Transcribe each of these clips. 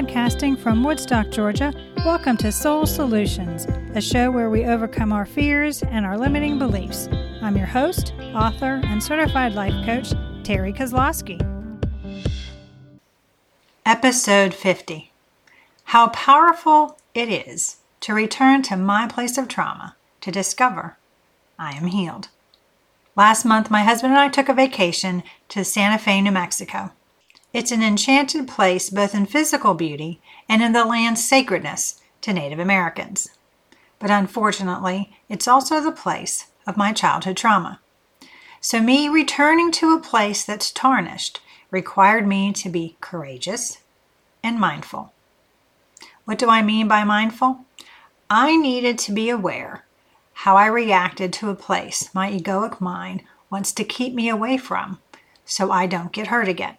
Podcasting from Woodstock, Georgia, welcome to Soul Solutions, a show where we overcome our fears and our limiting beliefs. I'm your host, author, and certified life coach, Terri Kozlowski. Episode 50 How Powerful It Is to Return to My Place of Trauma to Discover I Am Healed. Last month, my husband and I took a vacation to Santa Fe, New Mexico. It's an enchanted place both in physical beauty and in the land's sacredness to Native Americans. But unfortunately, it's also the place of my childhood trauma. So, me returning to a place that's tarnished required me to be courageous and mindful. What do I mean by mindful? I needed to be aware how I reacted to a place my egoic mind wants to keep me away from so I don't get hurt again.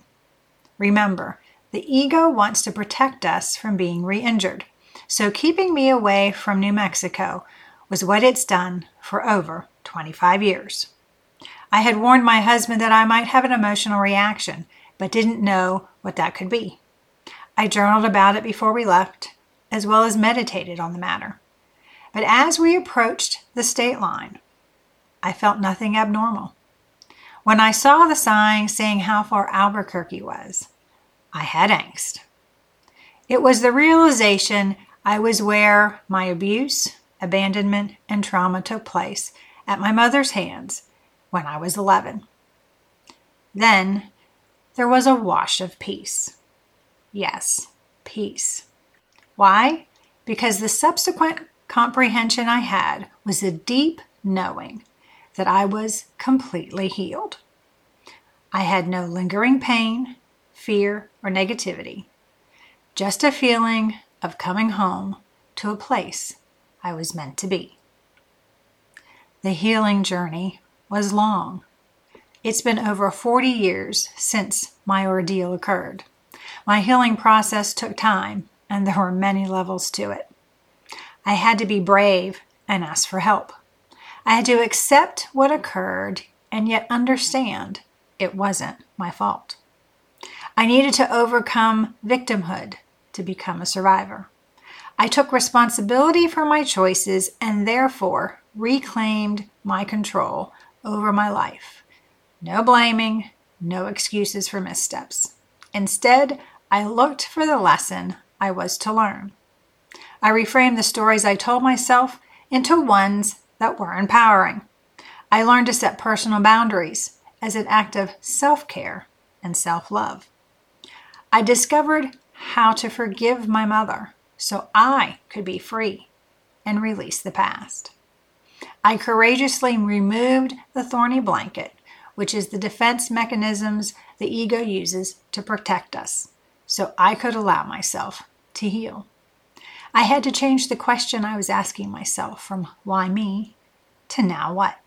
Remember, the ego wants to protect us from being re injured. So keeping me away from New Mexico was what it's done for over 25 years. I had warned my husband that I might have an emotional reaction, but didn't know what that could be. I journaled about it before we left, as well as meditated on the matter. But as we approached the state line, I felt nothing abnormal. When I saw the sign saying how far Albuquerque was, I had angst. It was the realization I was where my abuse, abandonment, and trauma took place at my mother's hands when I was 11. Then there was a wash of peace. Yes, peace. Why? Because the subsequent comprehension I had was a deep knowing that I was completely healed. I had no lingering pain, fear, or negativity, just a feeling of coming home to a place I was meant to be. The healing journey was long. It's been over 40 years since my ordeal occurred. My healing process took time, and there were many levels to it. I had to be brave and ask for help. I had to accept what occurred and yet understand it wasn't my fault. I needed to overcome victimhood to become a survivor. I took responsibility for my choices and therefore reclaimed my control over my life. No blaming, no excuses for missteps. Instead, I looked for the lesson I was to learn. I reframed the stories I told myself into ones that were empowering. I learned to set personal boundaries as an act of self care and self love. I discovered how to forgive my mother so I could be free and release the past. I courageously removed the thorny blanket, which is the defense mechanisms the ego uses to protect us, so I could allow myself to heal. I had to change the question I was asking myself from why me to now what.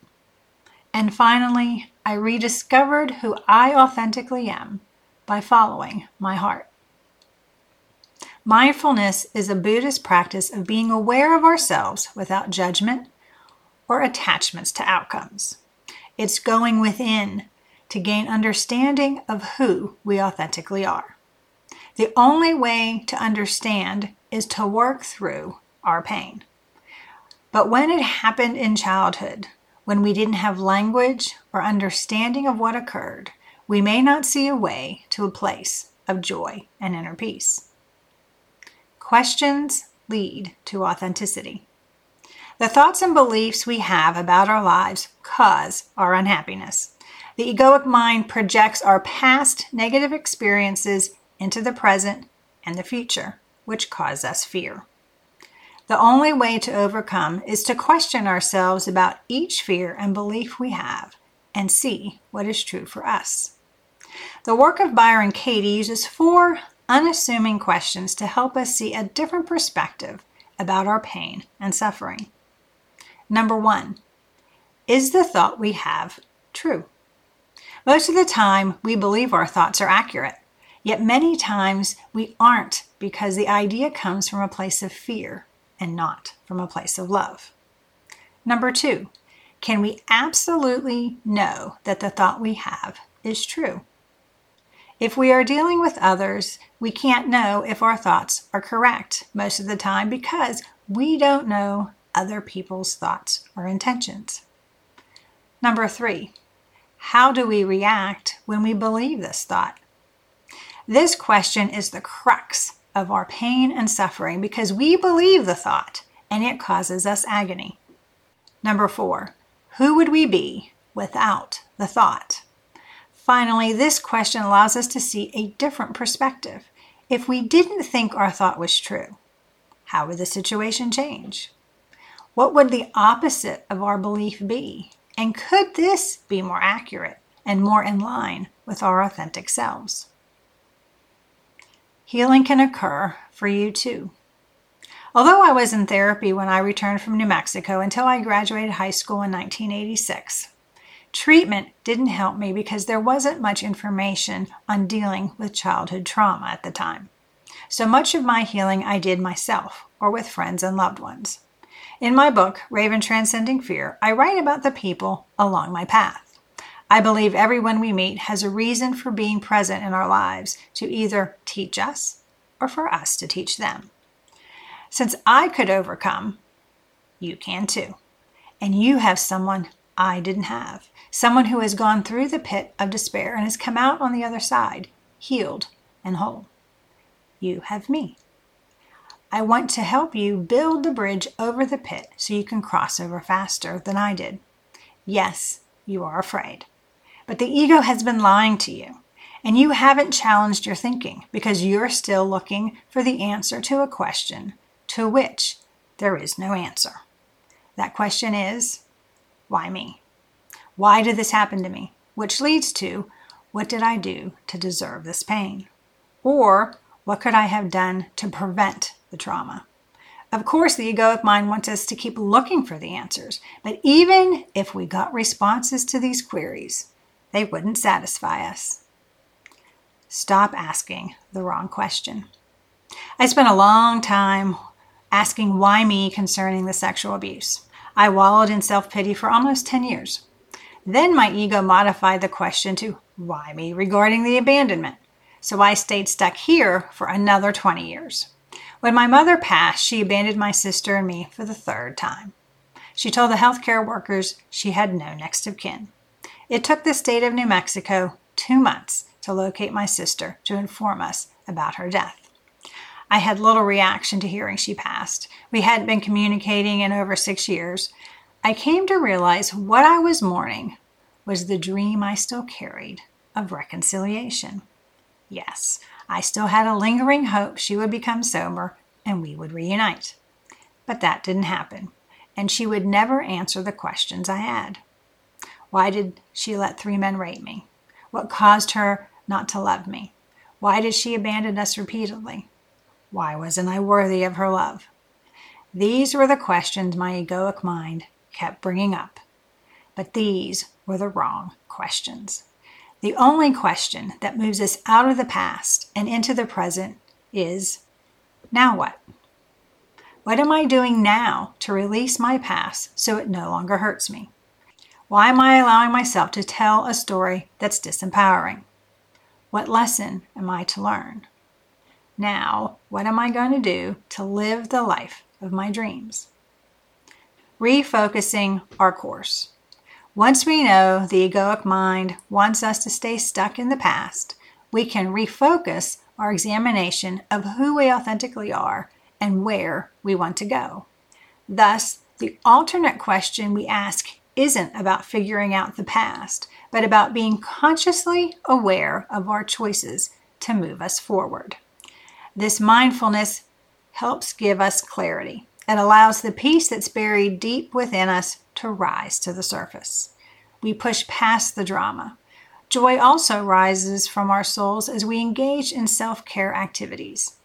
And finally, I rediscovered who I authentically am by following my heart. Mindfulness is a Buddhist practice of being aware of ourselves without judgment or attachments to outcomes. It's going within to gain understanding of who we authentically are. The only way to understand is to work through our pain. But when it happened in childhood, when we didn't have language or understanding of what occurred, we may not see a way to a place of joy and inner peace. Questions lead to authenticity. The thoughts and beliefs we have about our lives cause our unhappiness. The egoic mind projects our past negative experiences into the present and the future, which cause us fear. The only way to overcome is to question ourselves about each fear and belief we have and see what is true for us. The work of Byron Katie uses four unassuming questions to help us see a different perspective about our pain and suffering. Number one, is the thought we have true? Most of the time, we believe our thoughts are accurate, yet many times we aren't because the idea comes from a place of fear and not from a place of love. Number two, can we absolutely know that the thought we have is true? If we are dealing with others, we can't know if our thoughts are correct most of the time because we don't know other people's thoughts or intentions. Number three, how do we react when we believe this thought? This question is the crux of our pain and suffering because we believe the thought and it causes us agony. Number four, who would we be without the thought? Finally, this question allows us to see a different perspective. If we didn't think our thought was true, how would the situation change? What would the opposite of our belief be? And could this be more accurate and more in line with our authentic selves? Healing can occur for you too. Although I was in therapy when I returned from New Mexico until I graduated high school in 1986, treatment didn't help me because there wasn't much information on dealing with childhood trauma at the time. So much of my healing I did myself or with friends and loved ones. In my book, Raven Transcending Fear, I write about the people along my path. I believe everyone we meet has a reason for being present in our lives to either teach us or for us to teach them. Since I could overcome, you can too. And you have someone I didn't have. Someone who has gone through the pit of despair and has come out on the other side, healed and whole. You have me. I want to help you build the bridge over the pit so you can cross over faster than I did. Yes, you are afraid. But the ego has been lying to you, and you haven't challenged your thinking because you're still looking for the answer to a question to which there is no answer. That question is, why me? Why did this happen to me? Which leads to, what did I do to deserve this pain? Or, what could I have done to prevent the trauma? Of course, the egoic mind wants us to keep looking for the answers, but even if we got responses to these queries, they wouldn't satisfy us. Stop asking the wrong question. I spent a long time asking why me concerning the sexual abuse. I wallowed in self pity for almost 10 years. Then my ego modified the question to why me regarding the abandonment. So I stayed stuck here for another 20 years. When my mother passed, she abandoned my sister and me for the third time. She told the healthcare workers she had no next of kin. It took the state of New Mexico two months to locate my sister to inform us about her death. I had little reaction to hearing she passed. We hadn't been communicating in over six years. I came to realize what I was mourning was the dream I still carried of reconciliation. Yes, I still had a lingering hope she would become sober and we would reunite. But that didn't happen, and she would never answer the questions I had. Why did she let three men rape me? What caused her not to love me? Why did she abandon us repeatedly? Why wasn't I worthy of her love? These were the questions my egoic mind kept bringing up. But these were the wrong questions. The only question that moves us out of the past and into the present is now what? What am I doing now to release my past so it no longer hurts me? Why am I allowing myself to tell a story that's disempowering? What lesson am I to learn? Now, what am I going to do to live the life of my dreams? Refocusing our course. Once we know the egoic mind wants us to stay stuck in the past, we can refocus our examination of who we authentically are and where we want to go. Thus, the alternate question we ask isn't about figuring out the past, but about being consciously aware of our choices to move us forward. This mindfulness helps give us clarity. It allows the peace that's buried deep within us to rise to the surface. We push past the drama. Joy also rises from our souls as we engage in self care activities.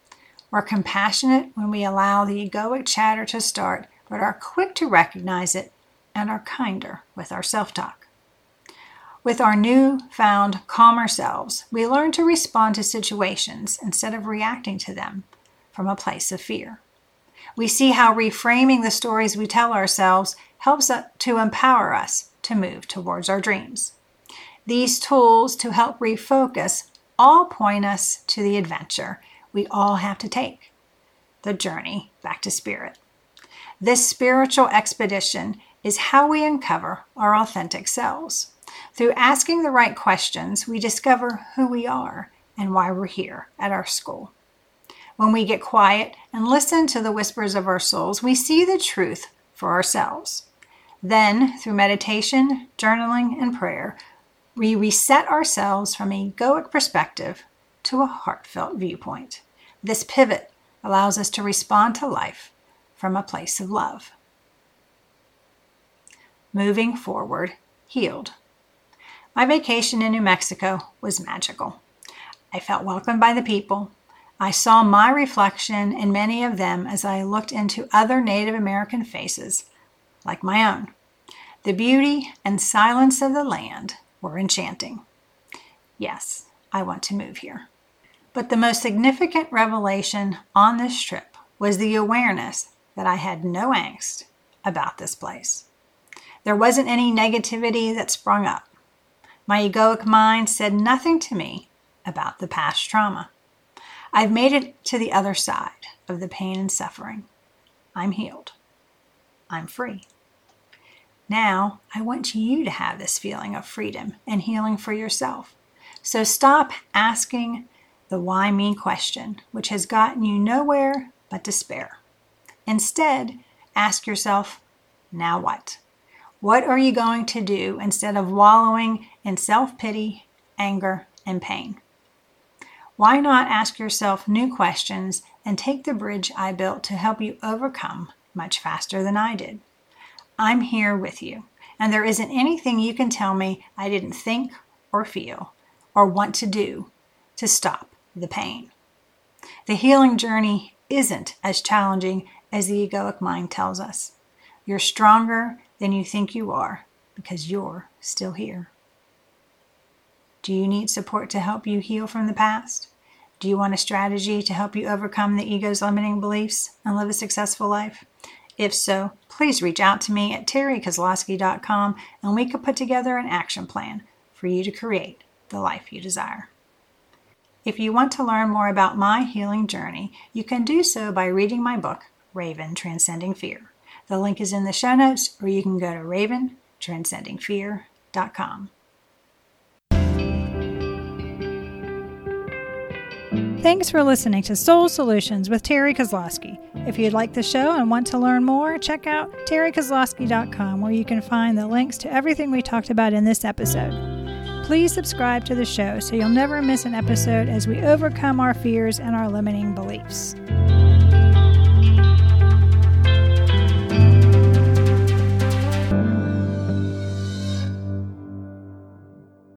We're compassionate when we allow the egoic chatter to start, but are quick to recognize it and are kinder with our self talk. With our new found calmer selves, we learn to respond to situations instead of reacting to them from a place of fear. We see how reframing the stories we tell ourselves helps to empower us to move towards our dreams. These tools to help refocus all point us to the adventure we all have to take the journey back to spirit. This spiritual expedition is how we uncover our authentic selves. Through asking the right questions, we discover who we are and why we're here at our school. When we get quiet and listen to the whispers of our souls, we see the truth for ourselves. Then, through meditation, journaling, and prayer, we reset ourselves from an egoic perspective to a heartfelt viewpoint. This pivot allows us to respond to life from a place of love. Moving forward, healed. My vacation in New Mexico was magical. I felt welcomed by the people. I saw my reflection in many of them as I looked into other Native American faces, like my own. The beauty and silence of the land were enchanting. Yes, I want to move here. But the most significant revelation on this trip was the awareness that I had no angst about this place. There wasn't any negativity that sprung up. My egoic mind said nothing to me about the past trauma. I've made it to the other side of the pain and suffering. I'm healed. I'm free. Now, I want you to have this feeling of freedom and healing for yourself. So stop asking the why me question, which has gotten you nowhere but despair. Instead, ask yourself, now what? What are you going to do instead of wallowing in self pity, anger, and pain? Why not ask yourself new questions and take the bridge I built to help you overcome much faster than I did? I'm here with you, and there isn't anything you can tell me I didn't think or feel or want to do to stop the pain. The healing journey isn't as challenging as the egoic mind tells us. You're stronger than you think you are because you're still here. Do you need support to help you heal from the past? Do you want a strategy to help you overcome the ego's limiting beliefs and live a successful life? If so, please reach out to me at terrikozlowski.com and we could put together an action plan for you to create the life you desire. If you want to learn more about my healing journey, you can do so by reading my book, Raven Transcending Fear. The link is in the show notes, or you can go to raventranscendingfear.com. Thanks for listening to Soul Solutions with Terri Kozlowski. If you'd like the show and want to learn more, check out terrikozlowski.com where you can find the links to everything we talked about in this episode. Please subscribe to the show so you'll never miss an episode as we overcome our fears and our limiting beliefs.